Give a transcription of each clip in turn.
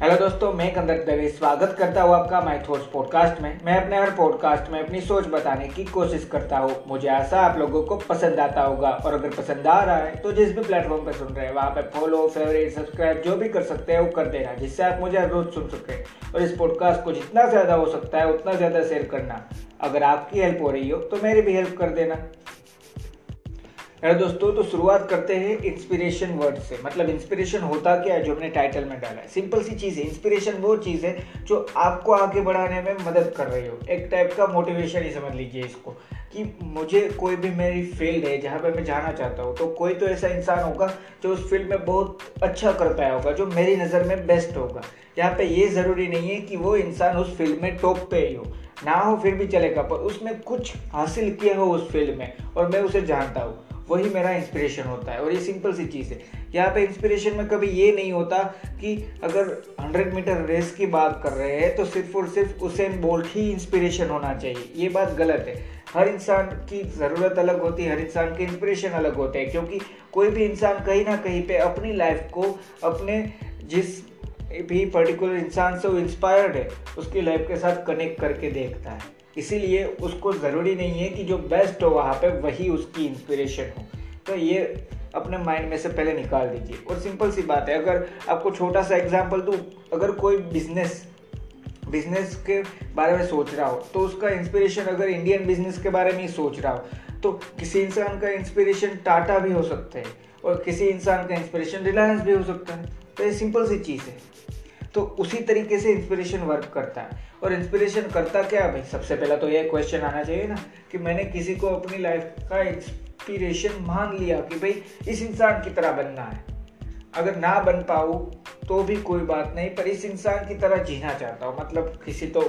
Hello दोस्तों, मैं कंदर दवे स्वागत करता हूँ आपका माई थॉट्स पॉडकास्ट में। मैं अपने हर पॉडकास्ट में अपनी सोच बताने की कोशिश करता हूँ। मुझे आशा आप लोगों को पसंद आता होगा। और अगर पसंद आ रहा है तो जिस भी प्लेटफॉर्म पर सुन रहे हैं, वहाँ पे फॉलो फेवरेट सब्सक्राइब जो भी कर सकते हैं, वो कर देना, जिससे आप मुझे रोज सुन सके। और इस पॉडकास्ट को जितना ज़्यादा हो सकता है, उतना ज़्यादा शेयर करना। अगर आपकी हेल्प हो रही हो तो मेरी भी हेल्प कर देना। हेलो दोस्तों तो शुरुआत करते हैं इंस्पिरेशन वर्ड से। मतलब इंस्पिरेशन होता क्या है जो हमने टाइटल में डाला है? सिंपल सी चीज़ है। इंस्पिरेशन वो चीज़ है जो आपको आगे बढ़ाने में मदद कर रही हो। एक टाइप का मोटिवेशन ही समझ लीजिए इसको कि मुझे कोई भी मेरी फ़ील्ड है जहाँ पे मैं जाना चाहता हूँ तो कोई तो ऐसा इंसान होगा जो उस फ़ील्ड में बहुत अच्छा कर पाया होगा, जो मेरी नज़र में बेस्ट होगा। यहाँ पे ये ज़रूरी नहीं है कि वो इंसान उस फ़ील्ड में टॉप पे ही हो। ना हो, फिर भी चलेगा, पर उसने कुछ हासिल किया हो उस फ़ील्ड में और मैं उसे जानता हूँ। वही मेरा इंस्पिरेशन होता है और ये सिंपल सी चीज़ है। यहाँ पे इंस्पिरेशन में कभी ये नहीं होता कि अगर 100 मीटर रेस की बात कर रहे हैं तो सिर्फ़ और सिर्फ़ उसेन बोल्ट ही इंस्पिरेशन होना चाहिए। ये बात गलत है। हर इंसान की ज़रूरत अलग होती है, हर इंसान के इंस्पिरेशन अलग होते हैं, क्योंकि कोई भी इंसान कहीं ना कहीं पे अपनी लाइफ को, अपने जिस भी पर्टिकुलर इंसान से वो इंस्पायर्ड है, उसकी लाइफ के साथ कनेक्ट करके देखता है। इसीलिए उसको ज़रूरी नहीं है कि जो बेस्ट हो वहाँ पे, वही उसकी इंस्पिरेशन हो। तो ये अपने माइंड में से पहले निकाल दीजिए। और सिंपल सी बात है, अगर आपको छोटा सा एग्ज़ाम्पल दूँ, अगर कोई बिज़नेस बिज़नेस के बारे में सोच रहा हो तो उसका इंस्पिरेशन अगर इंडियन बिज़नेस के बारे में ही सोच रहा हो तो किसी इंसान का इंस्पिरेशन टाटा भी हो सकता है, और किसी इंसान का इंस्पिरेशन रिलायंस भी हो सकता है। तो ये सिंपल सी चीज़ है। तो उसी तरीके से इंस्पिरेशन वर्क करता है। और इंस्पिरेशन करता क्या है भाई? सबसे पहला तो ये क्वेश्चन आना चाहिए ना, कि मैंने किसी को अपनी लाइफ का इंस्पिरेशन मान लिया कि भाई इस इंसान की तरह बनना है। अगर ना बन पाऊँ तो भी कोई बात नहीं, पर इस इंसान की तरह जीना चाहता हूँ। मतलब किसी तो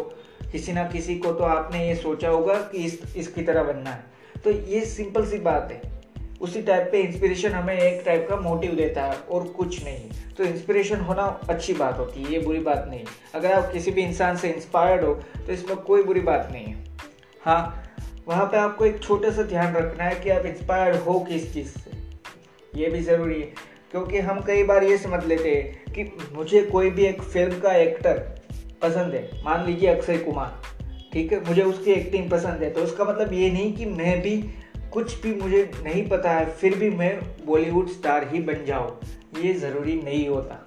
किसी ना किसी को तो आपने ये सोचा होगा कि इस, इसकी तरह बनना है। तो ये सिंपल सी बात है। उसी टाइप पे इंस्पिरेशन हमें एक टाइप का मोटिव देता है और कुछ नहीं। तो इंस्पिरेशन होना अच्छी बात होती है, ये बुरी बात नहीं। अगर आप किसी भी इंसान से इंस्पायर्ड हो तो इसमें कोई बुरी बात नहीं है। हाँ वहाँ पे आपको एक छोटा सा ध्यान रखना है कि आप इंस्पायर्ड हो किस चीज़ से। ये भी ज़रूरी है, क्योंकि हम कई बार ये समझ लेते हैं कि मुझे कोई भी एक फ़िल्म का एक्टर पसंद है। मान लीजिए अक्षय कुमार, ठीक है? मुझे उसकी एक्टिंग पसंद है तो उसका मतलब ये नहीं कि मैं भी कुछ भी मुझे नहीं पता है, फिर भी मैं बॉलीवुड स्टार ही बन जाऊँ, ये ज़रूरी नहीं होता।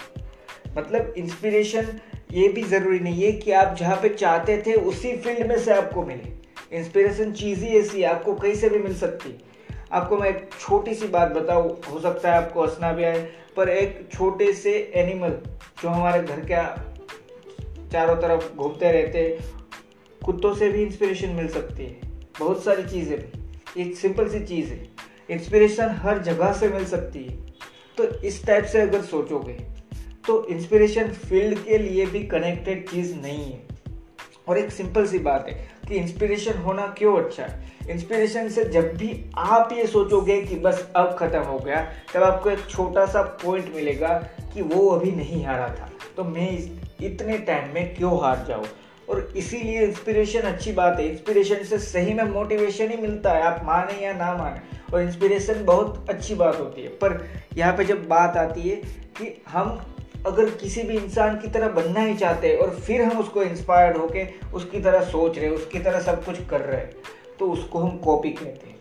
मतलब इंस्पिरेशन ये भी ज़रूरी नहीं है कि आप जहाँ पे चाहते थे, उसी फ़ील्ड में से आपको मिले। इंस्पिरेशन चीज़ ही ऐसी आपको कहीं से भी मिल सकती। आपको मैं एक छोटी सी बात बताऊँ, हो सकता है आपको हंसना भी आए, पर एक छोटे से एनिमल जो हमारे घर के चारों तरफ़ घूमते रहते, कुत्तों से भी इंस्पिरेशन मिल सकती है। बहुत सारी चीज़ें भी। एक सिंपल सी चीज़ है। इंस्पिरेशन हर जगह से मिल सकती है। तो इस टाइप से अगर सोचोगे तो इंस्पिरेशन फ़ील्ड के लिए भी कनेक्टेड चीज़ नहीं है। और एक सिंपल सी बात है कि इंस्पिरेशन होना क्यों अच्छा है? इंस्पिरेशन से जब भी आप ये सोचोगे कि बस अब ख़त्म हो गया, तब आपको एक छोटा सा पॉइंट मिलेगा कि वो अभी नहीं हारा था। तो मैं इतने टाइम में क्यों हार जाऊँ? और इसीलिए इंस्पिरेशन अच्छी बात है। इंस्पिरेशन से सही में मोटिवेशन ही मिलता है, आप माने या ना माने। और इंस्पिरेशन बहुत अच्छी बात होती है। पर यहाँ पे जब बात आती है कि हम अगर किसी भी इंसान की तरह बनना ही चाहते हैं और फिर हम उसको इंस्पायर्ड होके उसकी तरह सोच रहे उसकी तरह सब कुछ कर रहे हैं तो उसको हम कॉपी कहते हैं।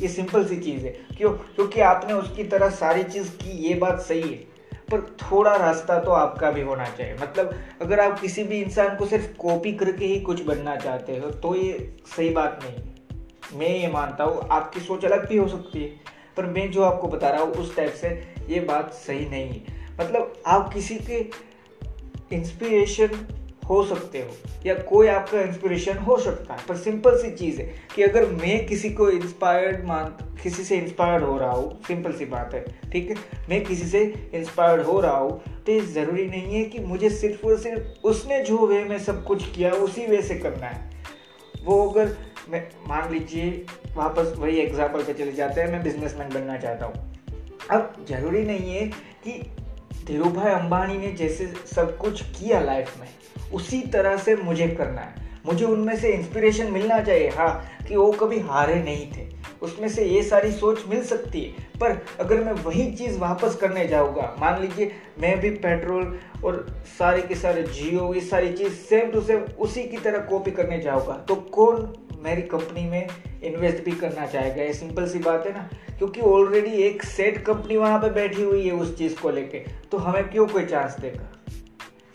ये सिंपल सी चीज़ है। क्यों? क्योंकि आपने उसकी तरह सारी चीज़ की, ये बात सही है। पर थोड़ा रास्ता तो आपका भी होना चाहिए। मतलब अगर आप किसी भी इंसान को सिर्फ़ कॉपी करके ही कुछ बनना चाहते हो तो ये सही बात नहीं मैं ये मानता हूँ, आपकी सोच अलग भी हो सकती है, पर मैं जो आपको बता रहा हूँ, उस टाइप से ये बात सही नहीं है। मतलब आप किसी के इंस्पिरेशन हो सकते हो, या कोई आपका इंस्पिरेशन हो सकता है। पर सिंपल सी चीज़ है कि अगर मैं किसी को इंस्पायर्ड मान, किसी से इंस्पायर्ड हो रहा हूँ सिंपल सी बात है, ठीक है? मैं किसी से इंस्पायर्ड हो रहा हूँ तो ये ज़रूरी नहीं है कि मुझे सिर्फ़ और सिर्फ़ उसने जो वे में सब कुछ किया, उसी वे से करना है। वो अगर मैं, मान लीजिए, वापस वही एग्ज़ाम्पल पे चले जाते हैं, मैं बिजनेसमैन बनना चाहता हूँ। अब ज़रूरी नहीं है कि धीरू भाई अंबानी ने जैसे सब कुछ किया लाइफ में उसी तरह से मुझे करना है। मुझे उनमें से इंस्पिरेशन मिलना चाहिए। हाँ कि वो कभी हारे नहीं थे। उसमें से ये सारी सोच मिल सकती है। पर अगर मैं वही चीज़ वापस करने जाऊँगा, मान लीजिए मैं भी पेट्रोल और सारे के सारे जियो, ये सारी चीज़ सेम टू सेम उसी की तरह कॉपी करने जाऊँगा तो कौन मेरी कंपनी में इन्वेस्ट भी करना चाहेगा? ये सिंपल सी बात है ना? क्योंकि ऑलरेडी एक सेट कंपनी वहाँ पे बैठी हुई है उस चीज़ को लेके। तो हमें क्यों कोई चांस देगा?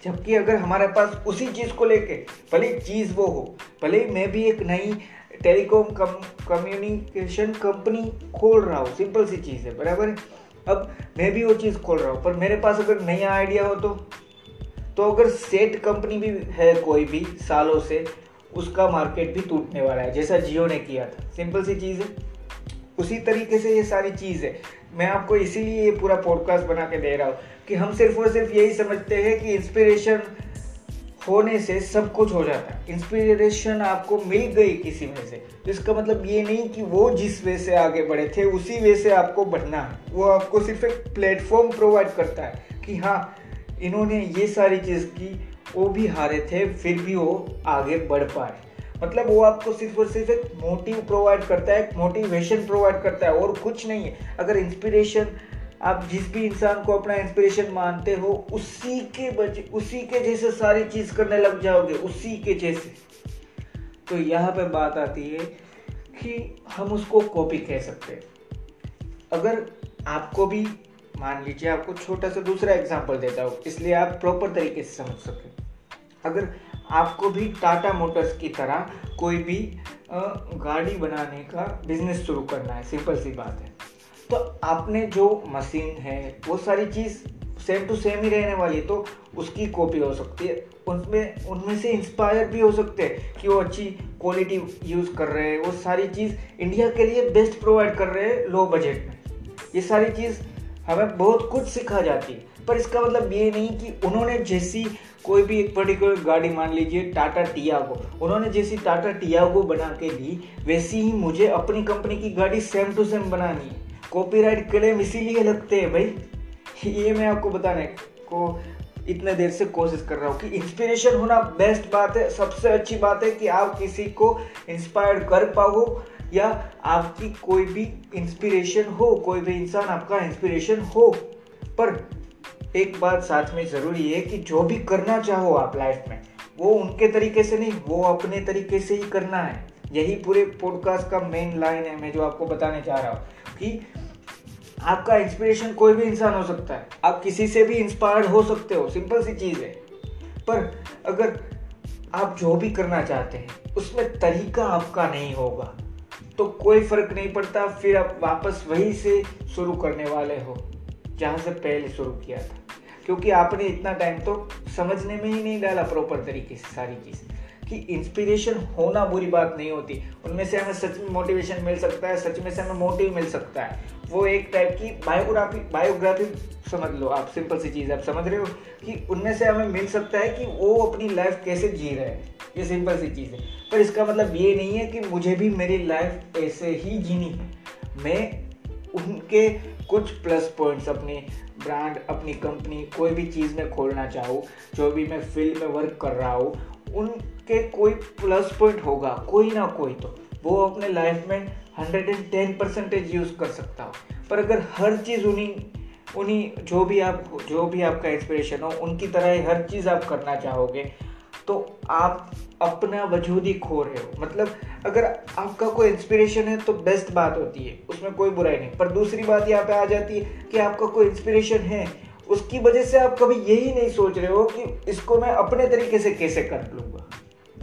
जबकि अगर हमारे पास उसी चीज़ को लेके, भले चीज़ वो हो, भले मैं भी एक नई टेलीकॉम कम, कम्युनिकेशन कंपनी खोल रहा हूँ, सिंपल सी चीज़ है, बराबर अब मैं भी वो चीज़ खोल रहा हूँ, पर मेरे पास अगर नया आइडिया हो तो? तो अगर सेट कंपनी भी है कोई भी, सालों से, उसका मार्केट भी टूटने वाला है, जैसा जियो ने किया था, सिंपल सी चीज़ है। उसी तरीके से ये सारी चीज़ है। मैं आपको इसीलिए ये पूरा पॉडकास्ट बना के दे रहा हूँ कि हम सिर्फ़ और सिर्फ़ यही समझते हैं कि इंस्पिरेशन होने से सब कुछ हो जाता है। इंस्पिरेशन आपको मिल गई किसी में से। इसका मतलब ये नहीं कि वो जिस वे से आगे बढ़े थे, उसी वे से आपको बढ़ना है। वो आपको सिर्फ़ एक प्लेटफॉर्म प्रोवाइड करता है कि हाँ इन्होंने ये सारी चीज़ की, वो भी हारे थे, फिर भी वो आगे बढ़ पाए। मतलब वो आपको सिर्फ़ और सिर्फ़ एक मोटिव प्रोवाइड करता है, एक मोटिवेशन प्रोवाइड करता है, और कुछ नहीं है। अगर इंस्पिरेशन आप जिस भी इंसान को अपना इंस्पिरेशन मानते हो, उसी के बजे उसी के जैसे सारी चीज़ करने लग जाओगे, उसी के जैसे। तो यहाँ पे बात आती है कि हम उसको कॉपी कह सकते हैं। अगर आपको भी, मान लीजिए आपको छोटा सा दूसरा एग्जांपल देता हूँ, इसलिए आप प्रॉपर तरीके से समझ सकें। अगर आपको भी टाटा मोटर्स की तरह कोई भी गाड़ी बनाने का बिज़नेस शुरू करना है सिंपल सी बात है। तो आपने जो मशीन है, वो सारी चीज़ सेम टू सेम ही रहने वाली है तो उसकी कॉपी हो सकती है। उनमें उनमें से इंस्पायर भी हो सकते हैं कि वो अच्छी क्वालिटी यूज़ कर रहे हैं। वो सारी चीज़ इंडिया के लिए बेस्ट प्रोवाइड कर रहे हैं लो बजट में। ये सारी चीज़ हमें बहुत कुछ सिखा जाती है। पर इसका मतलब ये नहीं कि उन्होंने जैसी कोई भी एक पर्टिकुलर गाड़ी, मान लीजिए टाटा टियागो उन्होंने जैसी टाटा टियागो बना के दी, वैसी ही मुझे अपनी कंपनी की गाड़ी सेम टू सेम बनानी है। कॉपीराइट क्लेम इसीलिए लगते हैं भाई। ये मैं आपको बताने को इतने देर से कोशिश कर रहा हूँ कि इंस्पिरेशन होना बेस्ट बात है। सबसे अच्छी बात है कि आप किसी को इंस्पायर कर पाओ या आपकी कोई भी इंस्पिरेशन हो, कोई भी इंसान आपका इंस्पिरेशन हो। पर एक बात साथ में ज़रूरी है कि जो भी करना चाहो आप लाइफ में, वो उनके तरीके से नहीं, वो अपने तरीके से ही करना है। यही पूरे पॉडकास्ट का मेन लाइन है मैं जो आपको बताने चाह रहा हूँ कि आपका इंस्पिरेशन कोई भी इंसान हो सकता है। आप किसी से भी इंस्पायर्ड हो सकते हो सिंपल सी चीज़ है। पर अगर आप जो भी करना चाहते हैं, उसमें तरीका आपका नहीं होगा। तो कोई फ़र्क नहीं पड़ता, फिर आप वापस वही से शुरू करने वाले हो, जहाँ से पहले शुरू किया था। क्योंकि आपने इतना टाइम तो समझने में ही नहीं डाला प्रॉपर तरीके से सारी चीज़। कि इंस्पिरेशन होना बुरी बात नहीं होती। उनमें से हमें सच में मोटिवेशन मिल सकता है, सच में से हमें मोटिव मिल सकता है। वो एक टाइप की बायोग्राफी बायोग्राफी समझ लो आप सिंपल सी चीज़ आप समझ रहे हो कि उनमें से हमें मिल सकता है कि वो अपनी लाइफ कैसे जी रहे हैं। ये सिंपल सी चीज़ है। पर इसका मतलब ये नहीं है कि मुझे भी मेरी लाइफ ऐसे ही जीनी है। मैं उनके कुछ प्लस पॉइंट्स अपने ब्रांड अपनी कंपनी कोई भी चीज़ में खोलना चाहूँ, जो भी मैं फ़ील्ड में वर्क कर रहा हूँ उनके कोई प्लस पॉइंट होगा, कोई ना कोई तो। वो अपने लाइफ में hundred and ten percentage use कर सकता हो। पर अगर हर चीज़ उन्हीं उन्हीं, जो भी आप, जो भी आपका इंस्पिरेशन हो, उनकी तरह ही हर चीज़ आप करना चाहोगे तो आप अपना वजूद ही खो रहे हो। मतलब अगर आपका कोई इंस्पिरेशन है तो बेस्ट बात होती है। उसमें कोई बुराई नहीं। पर दूसरी बात यहाँ पे आ जाती है कि आपका कोई इंस्पिरेशन है, उसकी वजह से आप कभी यही नहीं सोच रहे हो कि इसको मैं अपने तरीके से कैसे कर लूँगा।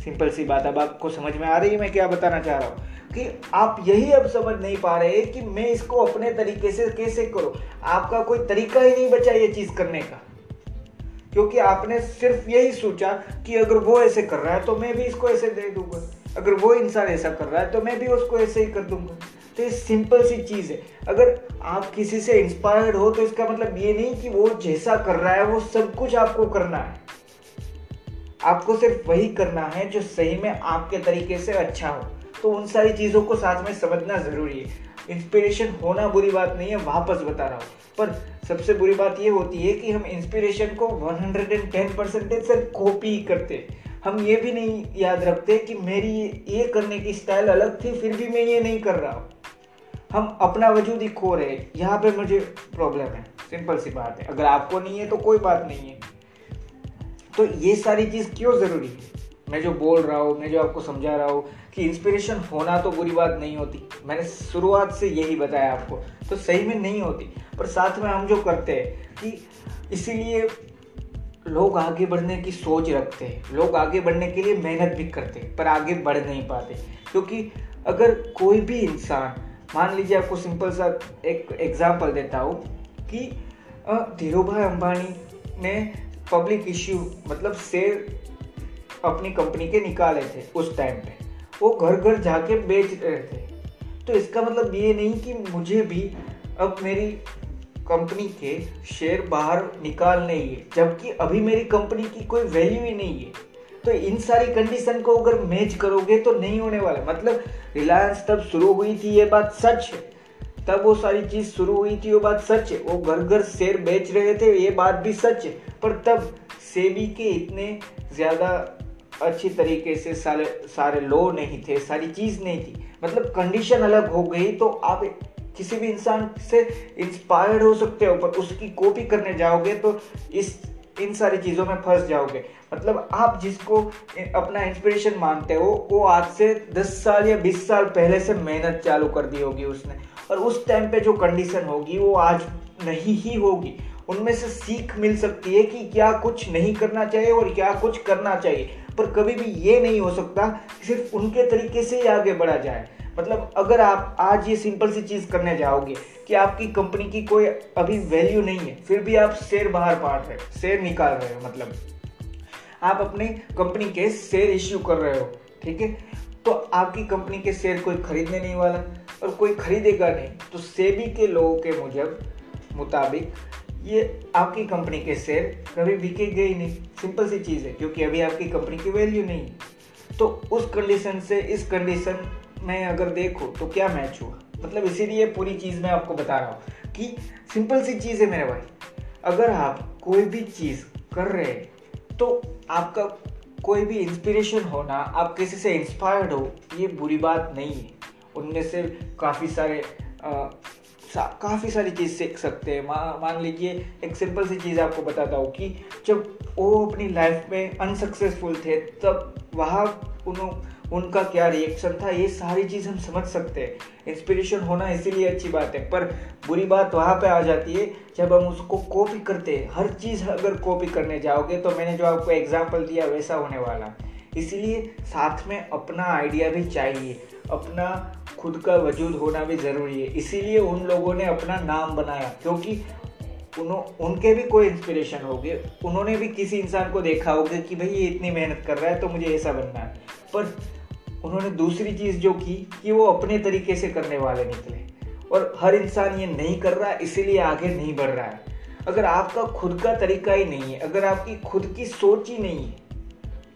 सिंपल सी बात अब आपको समझ में आ रही है मैं क्या बताना चाह रहा हूँ? कि आप यही अब समझ नहीं पा रहे कि मैं इसको अपने तरीके से कैसे करूँ? आपका कोई तरीका ही नहीं बचा ये चीज़ करने का। क्योंकि आपने सिर्फ़ यही सोचा कि अगर वो ऐसे कर रहा है तो मैं भी इसको ऐसे दे दूँगा। अगर वो इंसान ऐसा कर रहा है तो मैं भी उसको ऐसे ही कर दूँगा। तो ये सिंपल सी चीज़ है। अगर आप किसी से इंस्पायर्ड हो तो इसका मतलब ये नहीं कि वो जैसा कर रहा है, वो सब कुछ आपको करना है। आपको सिर्फ़ वही करना है जो सही में आपके तरीके से अच्छा हो। तो उन सारी चीज़ों को साथ में समझना ज़रूरी है। इंस्पिरेशन होना बुरी बात नहीं है, वापस बता रहा हूँ। पर सबसे बुरी बात ये होती है कि हम इंस्पिरेशन को 110 परसेंटेज से कॉपी करते हम ये भी नहीं याद रखते कि मेरी ये करने की स्टाइल अलग थी, फिर भी मैं ये नहीं कर रहा हूँ। हम अपना वजूद ही खो रहे यहाँ पे मुझे प्रॉब्लम है। सिंपल सी बात है। अगर आपको नहीं है तो कोई बात नहीं है। तो ये सारी चीज़ क्यों ज़रूरी है? मैं जो बोल रहा हूँ, मैं जो आपको समझा रहा हूँ कि इंस्पिरेशन होना तो बुरी बात नहीं होती। मैंने शुरुआत से यही बताया आपको। तो सही में नहीं होती। पर साथ में हम जो करते हैं कि इसीलिए लोग आगे बढ़ने की सोच रखते हैं। लोग आगे बढ़ने के लिए मेहनत भी करते हैं, पर आगे बढ़ नहीं पाते। क्योंकि अगर कोई भी इंसान, मान लीजिए आपको सिंपल सा एक एग्ज़ाम्पल देता हूँ कि धीरू भाई अंबानी ने पब्लिक इश्यू मतलब शेयर अपनी कंपनी के निकाले थे उस टाइम पे। वो घर घर जाके बेच रहे थे। तो इसका मतलब ये नहीं कि मुझे भी अब मेरी कंपनी के शेयर बाहर निकालने ही है, जबकि अभी मेरी कंपनी की कोई वैल्यू ही नहीं है। तो इन सारी कंडीशन को अगर मैच करोगे तो नहीं होने वाला। मतलब रिलायंस तब शुरू हुई थी, ये बात सच है। तब वो सारी चीज़ शुरू हुई थी, वो बात सच है। वो घर घर शेयर बेच रहे थे, ये बात भी सच है। पर तब सेबी के इतने ज़्यादा अच्छी तरीके से सारे सारे लो नहीं थे, सारी चीज़ नहीं थी। मतलब कंडीशन अलग हो गई तो आप किसी भी इंसान से इंस्पायर्ड हो सकते हो, पर उसकी कॉपी करने जाओगे तो इस, इन सारी चीज़ों में फंस जाओगे। मतलब आप जिसको अपना इंस्पिरेशन मानते हो, वो आज से 10 साल या 20 साल पहले से मेहनत चालू कर दी होगी उसने। और उस टाइम पे जो कंडीशन होगी, वो आज नहीं ही होगी। उनमें से सीख मिल सकती है कि क्या कुछ नहीं करना चाहिए और क्या कुछ करना चाहिए। पर कभी भी ये नहीं हो सकता कि सिर्फ़ उनके तरीके से ही आगे बढ़ा जाए। मतलब अगर आप आज ये सिंपल सी चीज़ करने जाओगे कि आपकी कंपनी की कोई अभी वैल्यू नहीं है, फिर भी आप शेयर बाहर पाट रहे शेयर निकाल रहे हो मतलब। आप अपनी कंपनी के शेयर इश्यू कर रहे हो, ठीक है? तो आपकी कंपनी के शेयर कोई खरीदने नहीं वाला और कोई खरीदेगा नहीं। तो सेबी के लोगों के मुजब मुताबिक ये आपकी कंपनी के शेयर कभी बिकेंगे ही नहीं। सिंपल सी चीज़ है क्योंकि अभी आपकी कंपनी की वैल्यू नहीं तो उस कंडीशन से इस कंडीशन में अगर देखो तो क्या मैच हुआ? मतलब इसीलिए पूरी चीज़ मैं आपको बता रहा हूँ कि सिंपल सी चीज़ है मेरे भाई। अगर आप कोई भी चीज़ कर रहे हैं तो आपका कोई भी इंस्पिरेशन होना आप किसी से इंस्पायर्ड हो ये बुरी बात नहीं है। उनमें से काफ़ी सारे सा, काफ़ी सारी चीज़ सीख सकते हैं। मा, मान लीजिए एक सिंपल सी चीज़ आपको बताता हूँ कि जब वो अपनी लाइफ में अनसक्सेसफुल थे तब वहाँ उन्होंने उनका क्या रिएक्शन था ये सारी चीज़ हम समझ सकते हैं। इंस्पिरेशन होना इसीलिए अच्छी बात है पर बुरी बात वहाँ पे आ जाती है जब हम उसको कॉपी करते हैं। हर चीज़ अगर कॉपी करने जाओगे तो मैंने जो आपको एग्ज़ाम्पल दिया वैसा होने वाला। इसलिए साथ में अपना आइडिया भी चाहिए, अपना खुद का वजूद होना भी ज़रूरी है। इसीलिए उन लोगों ने अपना नाम बनाया, क्योंकि उन्हों उनके भी कोई इंस्पिरेशन होगी। उन्होंने भी किसी इंसान को देखा होगा कि भाई ये इतनी मेहनत कर रहा है तो मुझे ऐसा बनना है। पर उन्होंने दूसरी चीज़ जो की, कि वो अपने तरीके से करने वाले निकले। और हर इंसान ये नहीं कर रहा, इसीलिए आगे नहीं बढ़ रहा है। अगर आपका खुद का तरीका ही नहीं है, अगर आपकी खुद की सोच ही नहीं है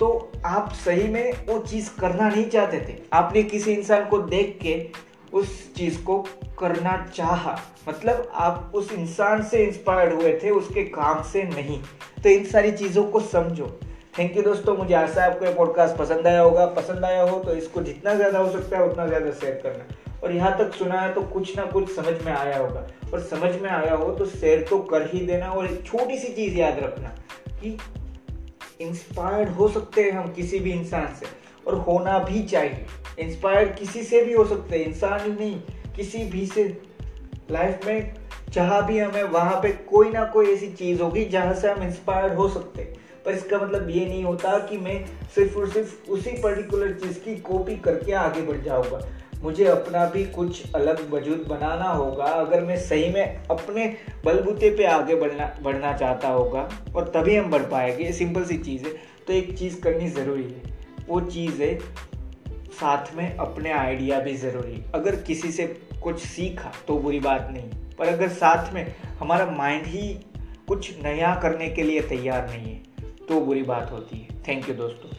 तो आप सही में वो चीज़ करना नहीं चाहते थे। आपने किसी इंसान को देख के उस चीज़ को करना चाहा। मतलब आप उस इंसान से इंस्पायर्ड हुए थे, उसके काम से नहीं। तो इन सारी चीज़ों को समझो। थैंक यू दोस्तों, मुझे आशा है आपको ये पॉडकास्ट पसंद आया होगा। पसंद आया हो तो इसको जितना ज़्यादा हो सकता है, उतना ज़्यादा शेयर करना। और यहाँ तक सुना है तो कुछ ना कुछ समझ में आया होगा। और समझ में आया हो तो शेयर तो कर ही देना और एक छोटी सी चीज़ याद रखना कि इंस्पायर्ड हो सकते हैं हम किसी भी इंसान से, और होना भी चाहिए। इंस्पायर्ड किसी से भी हो सकते हैं, इंसान ही नहीं, किसी भी से। लाइफ में जहाँ भी हमें वहाँ पे कोई ना कोई ऐसी चीज़ होगी जहाँ से हम इंस्पायर्ड हो सकते हैं। पर इसका मतलब ये नहीं होता कि मैं सिर्फ़ और सिर्फ़ उसी पर्टिकुलर चीज़ की कॉपी करके आगे बढ़ जाऊँगा। मुझे अपना भी कुछ अलग वजूद बनाना होगा। अगर मैं सही में अपने बलबूते पे आगे बढ़ना बढ़ना चाहता होगा, और तभी हम बढ़ पाएँगे। ये सिंपल सी चीज़ है। तो एक चीज़ करनी ज़रूरी है। वो चीज़ है साथ में अपने आइडिया भी ज़रूरी अगर किसी से कुछ सीखा तो बुरी बात नहीं। पर अगर साथ में हमारा माइंड ही कुछ नया करने के लिए तैयार नहीं है तो बुरी बात होती है। थैंक यू दोस्तों।